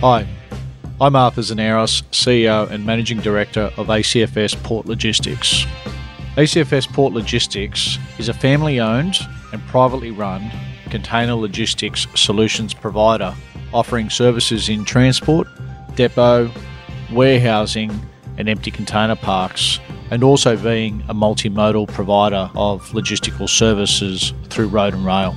Hi, I'm Arthur Tzaneros, CEO and Managing Director of ACFS Port Logistics. ACFS Port Logistics is a family owned and privately run container logistics solutions provider offering services in transport, depot, warehousing, and empty container parks, and also being a multimodal provider of logistical services through road and rail.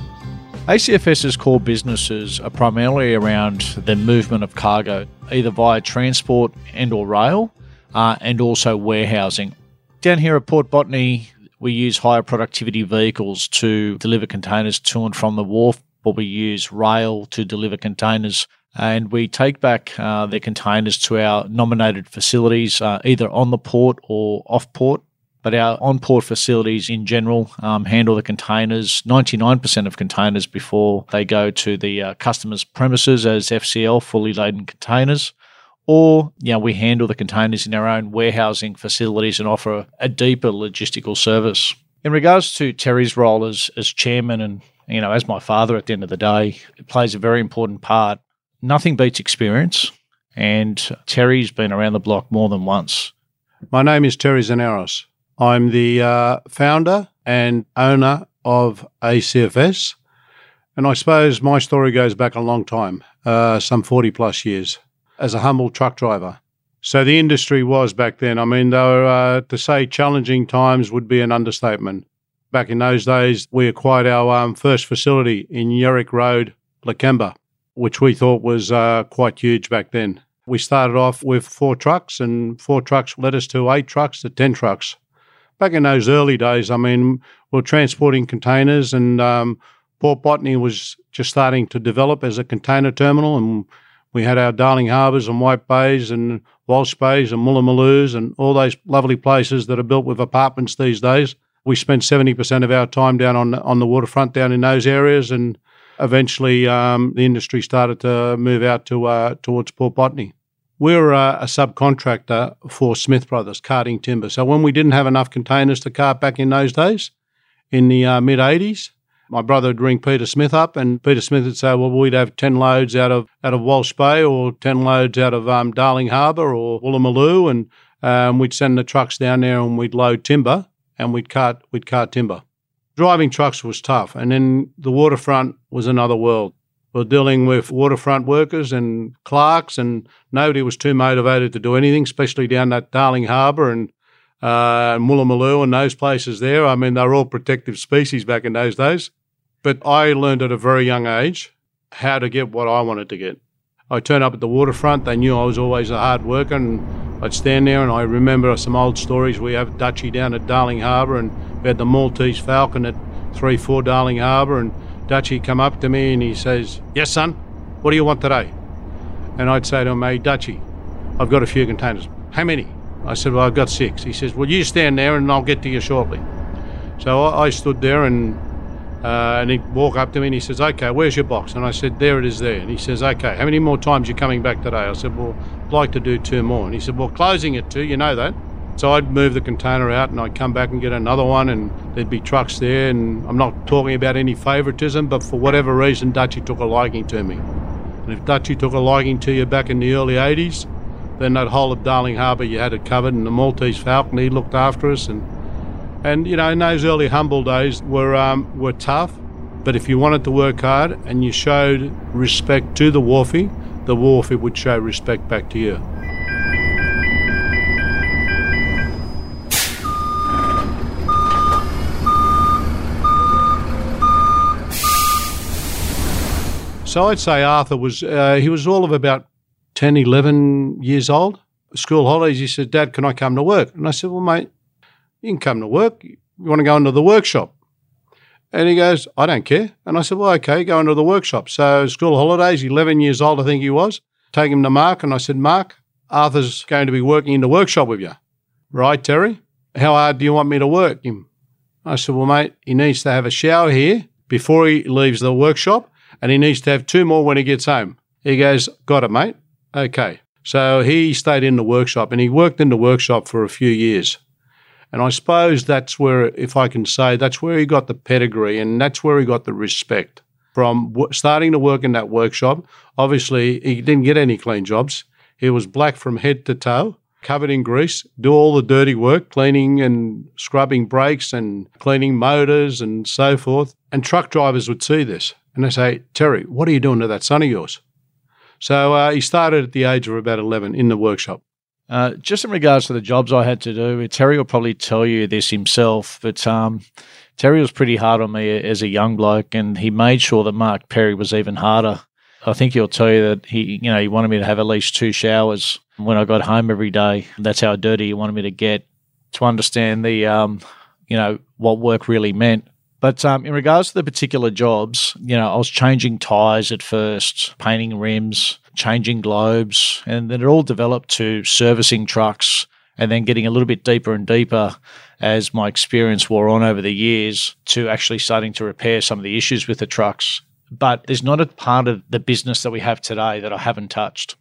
ACFS's core businesses are primarily around the movement of cargo, either via transport and or rail, uh, and also warehousing. Down here at Port Botany, we use higher productivity vehicles to deliver containers to and from the wharf, but we use rail to deliver containers. And we take back uh, their containers to our nominated facilities, uh, either on the port or off port. But our on port facilities in general um, handle the containers, 99% of containers before they go to the uh, customer's premises as FCL, fully laden containers or you know, we handle the containers in our own warehousing facilities and offer a deeper logistical service. In regards to Terry's role as, as chairman and you know as my father at the end of the day, it plays a very important part. Nothing beats experience, and Terry's been around the block more than once. My name is Terry Tzaneros. I'm the uh, founder and owner of ACFS, and I suppose my story goes back a long time, uh, some 40 plus years as a humble truck driver. So the industry was back then. I mean, were, uh, to say challenging times would be an understatement. Back in those days, we acquired our um, first facility in Yerrick Road, Lakemba, which we thought was uh, quite huge back then. We started off with four trucks, and four trucks led us to eight trucks to 10 trucks. Back in those early days, I mean, we are transporting containers, and um, Port Botany was just starting to develop as a container terminal, and we had our Darling Harbours and White Bays and Walsh Bays and Woolloomooloos and all those lovely places that are built with apartments these days. We spent 70% of our time down on, on the waterfront down in those areas and eventually um, the industry started to move out to uh, towards Port Botany. We were uh, a subcontractor for Smith Brothers carting timber. So when we didn't have enough containers to cart back in those days, in the uh, mid 80s, my brother would ring Peter Smith up, and Peter Smith would say, "Well, we'd have ten loads out of out of Walsh Bay, or ten loads out of um, Darling Harbour, or Woolloomooloo, and um, we'd send the trucks down there, and we'd load timber, and we'd cart we'd cart timber. Driving trucks was tough, and then the waterfront was another world. We we're dealing with waterfront workers and clerks, and nobody was too motivated to do anything, especially down that Darling Harbour and uh, and and those places there. I mean, they were all protective species back in those days. But I learned at a very young age how to get what I wanted to get. I turned up at the waterfront. They knew I was always a hard worker, and I'd stand there and I remember some old stories. We have Dutchy down at Darling Harbour, and we had the Maltese Falcon at 3 4 Darling Harbour, and Dutchy come up to me and he says, Yes, son, what do you want today? And I'd say to him, Hey, Dutchy, I've got a few containers. How many? I said, Well, I've got six. He says, Well, you stand there and I'll get to you shortly. So I, stood there and uh, and he'd walk up to me and he says, Okay, where's your box? And I said, There it is there. And he says, Okay, how many more times you coming back today? I said, Well, I'd like to do two more. And he said, Well, closing at two, you know that. So I'd move the container out and I'd come back and get another one, and there'd be trucks there. And I'm not talking about any favouritism, but for whatever reason, Dutchy took a liking to me. And if Dutchy took a liking to you back in the early 80s, then that whole of Darling Harbour you had it covered, and the Maltese Falcon he looked after us, and and you know in those early humble days were um, were tough, but if you wanted to work hard and you showed respect to the wharfie, the wharfie would show respect back to you. So I'd say Arthur was, uh, he was all of about 10, 11 years old. School holidays, he said, Dad, can I come to work? And I said, Well, mate, you can come to work. You want to go into the workshop? And he goes, I don't care. And I said, Well, okay, go into the workshop. So, school holidays, 11 years old, I think he was. Take him to Mark. And I said, Mark, Arthur's going to be working in the workshop with you. Right, Terry? How hard do you want me to work him? I said, Well, mate, he needs to have a shower here before he leaves the workshop, and he needs to have two more when he gets home. He goes, Got it, mate. Okay. So he stayed in the workshop and he worked in the workshop for a few years. And I suppose that's where, if I can say, that's where he got the pedigree and that's where he got the respect. from w- starting to work in that workshop. Obviously, he didn't get any clean jobs. He was black from head to toe, covered in grease, do all the dirty work, cleaning and scrubbing brakes and cleaning motors and so forth. And truck drivers would see this and they say, Terry, what are you doing to that son of yours? So uh, he started at the age of about 11 in the workshop. Uh, just in regards to the jobs I had to do, Terry will probably tell you this himself, but um, Terry was pretty hard on me as a young bloke, and he made sure that Mark Perry was even harder. I think he'll tell you that he, you know, he wanted me to have at least two showers when I got home every day. That's how dirty he wanted me to get to understand the, um, you know, what work really meant. But um, in regards to the particular jobs, you know, I was changing tires at first, painting rims, changing globes, and then it all developed to servicing trucks and then getting a little bit deeper and deeper as my experience wore on over the years to actually starting to repair some of the issues with the trucks. But there's not a part of the business that we have today that I haven't touched.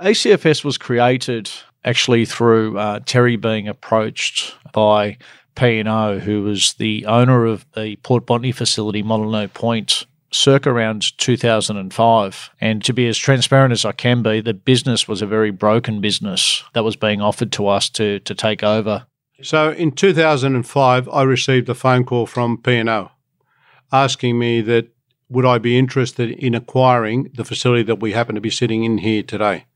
ACFS was created actually through uh, Terry being approached by P&O, who was the owner of the Port Botany facility, Molineux Point, circa around 2005. And to be as transparent as I can be, the business was a very broken business that was being offered to us to, to take over. So in 2005, I received a phone call from P&O asking me that would I be interested in acquiring the facility that we happen to be sitting in here today,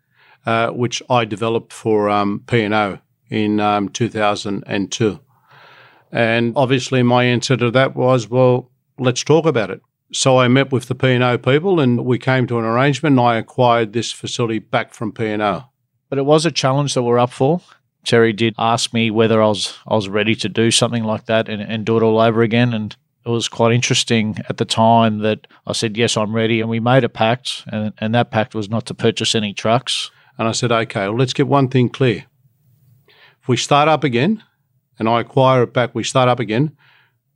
uh, which I developed for um, P&O in um, 2002. And obviously, my answer to that was, well, let's talk about it. So I met with the P&O people and we came to an arrangement and I acquired this facility back from P&O. But it was a challenge that we're up for. Terry did ask me whether I was I was ready to do something like that and, and do it all over again. And it was quite interesting at the time that I said, Yes, I'm ready. And we made a pact, and, and that pact was not to purchase any trucks. And I said, Okay, well, let's get one thing clear. If we start up again and I acquire it back, we start up again,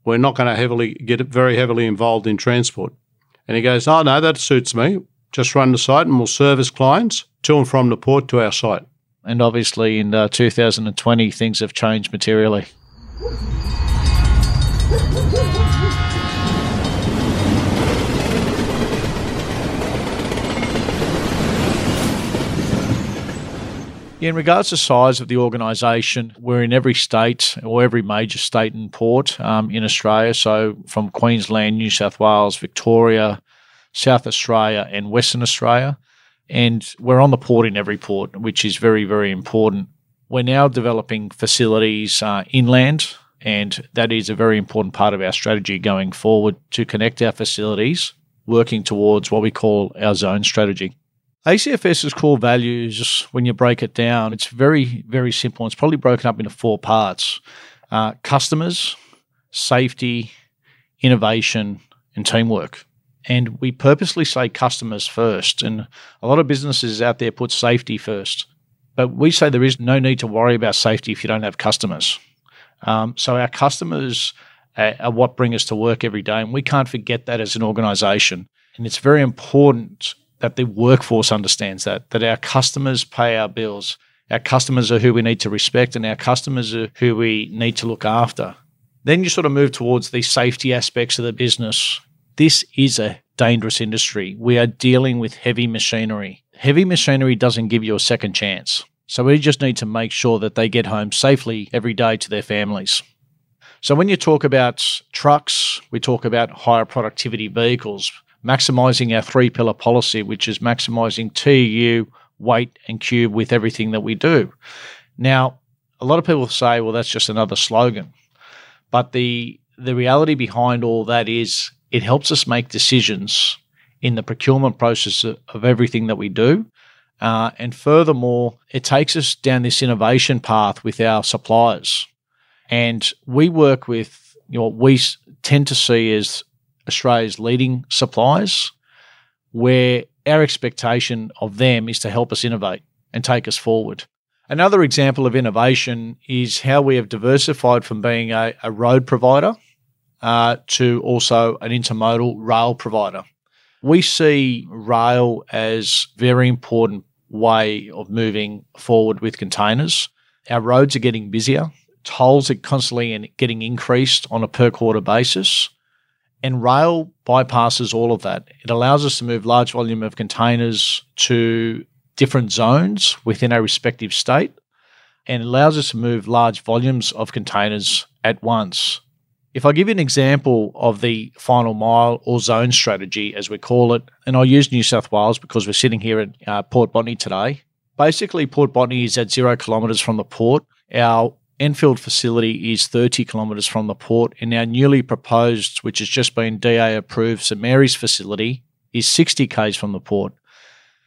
we're not going to heavily get very heavily involved in transport. And he goes, Oh, no, that suits me. Just run the site and we'll service clients to and from the port to our site. And obviously, in uh, 2020, things have changed materially. In regards to size of the organisation, we're in every state or every major state and port um, in Australia. So from Queensland, New South Wales, Victoria, South Australia, and Western Australia. And we're on the port in every port, which is very, very important. We're now developing facilities uh, inland, and that is a very important part of our strategy going forward to connect our facilities, working towards what we call our zone strategy. ACFS's core values, when you break it down, it's very, very simple. It's probably broken up into four parts uh, customers, safety, innovation, and teamwork. And we purposely say customers first. And a lot of businesses out there put safety first. But we say there is no need to worry about safety if you don't have customers. Um, so our customers are, are what bring us to work every day. And we can't forget that as an organization. And it's very important that the workforce understands that, that our customers pay our bills. Our customers are who we need to respect and our customers are who we need to look after. Then you sort of move towards the safety aspects of the business. This is a dangerous industry. We are dealing with heavy machinery. Heavy machinery doesn't give you a second chance. So we just need to make sure that they get home safely every day to their families. So when you talk about trucks, we talk about higher productivity vehicles maximizing our three pillar policy, which is maximizing TEU, weight, and cube with everything that we do. Now, a lot of people say, well, that's just another slogan. But the the reality behind all that is it helps us make decisions in the procurement process of everything that we do. Uh, and furthermore, it takes us down this innovation path with our suppliers. And we work with you know, what we tend to see as Australia's leading suppliers, where our expectation of them is to help us innovate and take us forward. Another example of innovation is how we have diversified from being a, a road provider uh, to also an intermodal rail provider. We see rail as very important way of moving forward with containers. Our roads are getting busier. Tolls are constantly getting increased on a per quarter basis And rail bypasses all of that. It allows us to move large volume of containers to different zones within our respective state and allows us to move large volumes of containers at once. If I give you an example of the final mile or zone strategy, as we call it, and I'll use New South Wales because we're sitting here at uh, Port Botany today. Basically, Port Botany is at zero kilometres from the port. Our Enfield facility is 30 kilometres from the port, and our newly proposed, which has just been DA approved, St Mary's facility is 60 k's from the port.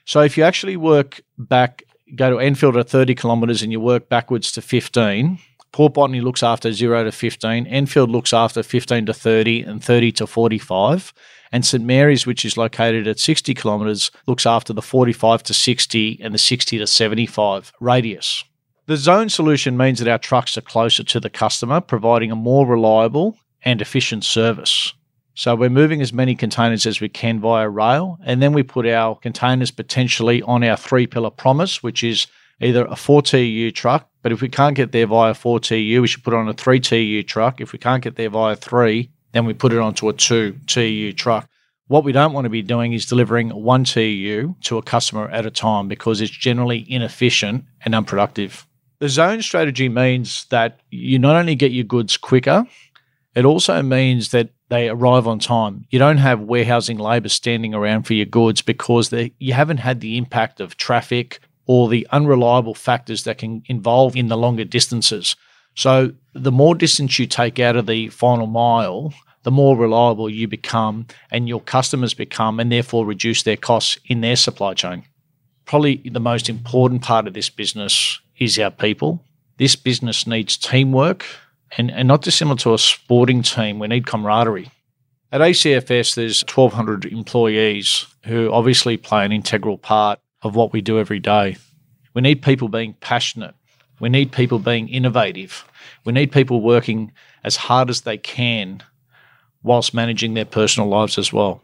So if you actually work back, go to Enfield at 30 kilometres and you work backwards to 15, Port Botany looks after 0 to 15, Enfield looks after 15 to 30 and 30 to 45. And St Mary's, which is located at 60 kilometres, looks after the 45 to 60 and the 60 to 75 radius. The zone solution means that our trucks are closer to the customer, providing a more reliable and efficient service. So we're moving as many containers as we can via rail, and then we put our containers potentially on our three pillar promise, which is either a 4 TEU truck, but if we can't get there via 4 TEU, we should put on a 3 TEU truck. If we can't get there via 3, then we put it onto a 2 TEU truck. What we don't want to be doing is delivering 1 TEU to a customer at a time because it's generally inefficient and unproductive. The zone strategy means that you not only get your goods quicker, it also means that they arrive on time. You don't have warehousing labour standing around for your goods because they, you haven't had the impact of traffic or the unreliable factors that can involve in the longer distances. So, the more distance you take out of the final mile, the more reliable you become and your customers become, and therefore reduce their costs in their supply chain. Probably the most important part of this business is our people. This business needs teamwork and, and not dissimilar to a sporting team, we need camaraderie. At ACFS, there's 1,200 employees who obviously play an integral part of what we do every day. We need people being passionate. We need people being innovative. We need people working as hard as they can whilst managing their personal lives as well.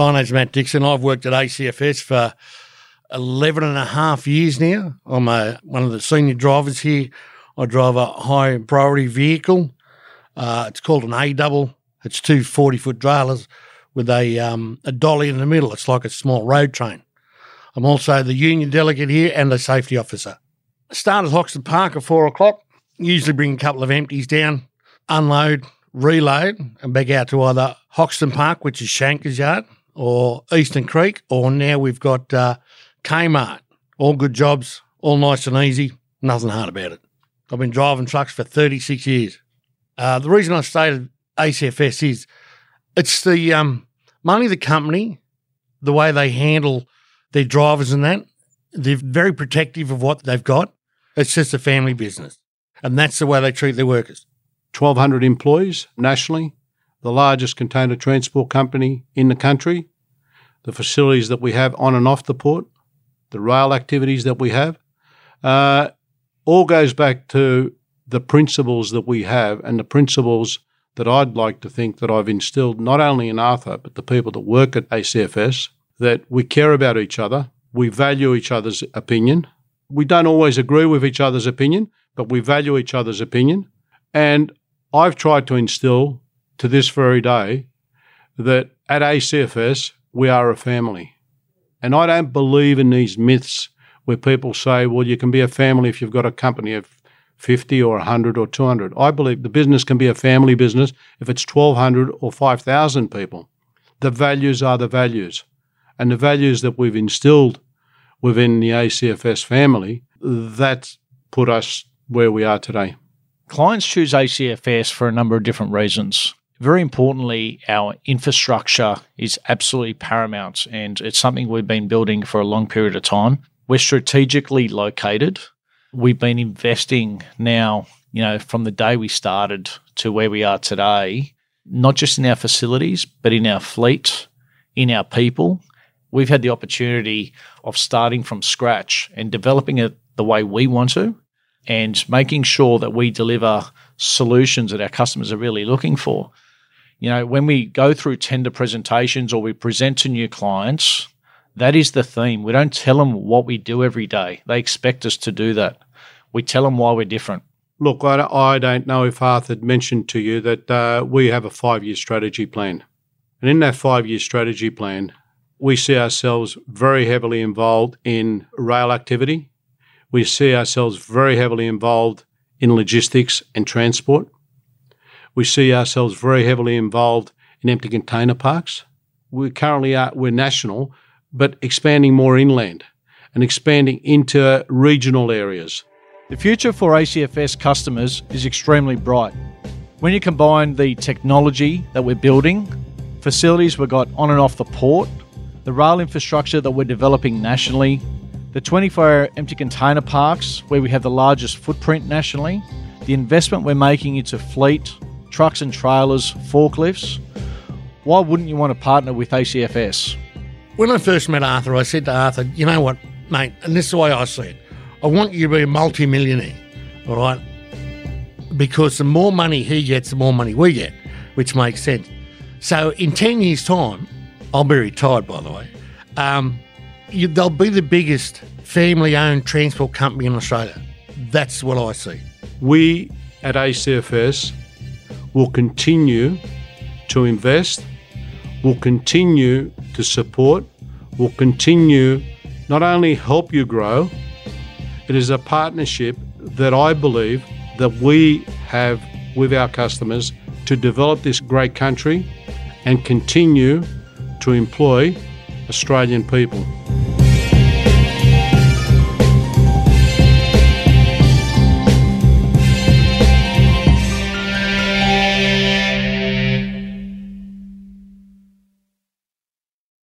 My name's Matt Dixon. I've worked at ACFS for 11 and a half years now. I'm a, one of the senior drivers here. I drive a high priority vehicle. Uh, it's called an A double. It's two 40 foot trailers with a, um, a dolly in the middle. It's like a small road train. I'm also the union delegate here and the safety officer. Start at Hoxton Park at four o'clock. Usually bring a couple of empties down, unload, reload, and back out to either Hoxton Park, which is Shanker's Yard, or Eastern Creek, or now we've got uh, Kmart. All good jobs, all nice and easy, nothing hard about it. I've been driving trucks for 36 years. Uh, the reason I stayed at ACFS is it's the um, money the company, the way they handle their drivers and that. They're very protective of what they've got. It's just a family business. And that's the way they treat their workers. 1,200 employees nationally, the largest container transport company in the country, the facilities that we have on and off the port, the rail activities that we have, uh, all goes back to the principles that we have and the principles that I'd like to think that I've instilled not only in Arthur, but the people that work at ACFS, that we care about each other, we value each other's opinion. We don't always agree with each other's opinion, but we value each other's opinion. And I've tried to instill to this very day that at ACFS, we are a family. And I don't believe in these myths where people say, well, you can be a family if you've got a company of 50 or 100 or 200. I believe the business can be a family business if it's 1,200 or 5,000 people. The values are the values. And the values that we've instilled within the ACFS family, that's put us where we are today. Clients choose ACFS for a number of different reasons. Very importantly, our infrastructure is absolutely paramount and it's something we've been building for a long period of time. We're strategically located. We've been investing now, you know, from the day we started to where we are today, not just in our facilities, but in our fleet, in our people. We've had the opportunity of starting from scratch and developing it the way we want to and making sure that we deliver solutions that our customers are really looking for. You know, when we go through tender presentations or we present to new clients, That is the theme. We don't tell them what we do every day. They expect us to do that. We tell them why we're different. Look, I, I don't know if Arthur had mentioned to you that uh, we have a five year strategy plan. And in that five year strategy plan, we see ourselves very heavily involved in rail activity. We see ourselves very heavily involved in logistics and transport. We see ourselves very heavily involved in empty container parks. We currently are we're national, but expanding more inland and expanding into regional areas. The future for ACFS customers is extremely bright. When you combine the technology that we're building, facilities we've got on and off the port, the rail infrastructure that we're developing nationally, the 24 hour empty container parks where we have the largest footprint nationally, the investment we're making into fleet, trucks and trailers, forklifts, why wouldn't you want to partner with ACFS? When I first met Arthur, I said to Arthur, you know what, mate, and this is the way I see it. I want you to be a multi-millionaire, all right? Because the more money he gets, the more money we get, which makes sense. So in 10 years' time, I'll be retired, by the way, um, you, they'll be the biggest family-owned transport company in Australia. That's what I see. We at ACFS will continue to invest, will continue to support, will continue not only help you grow, it is a partnership that I believe that we have with our customers to develop this great country and continue to employ Australian people.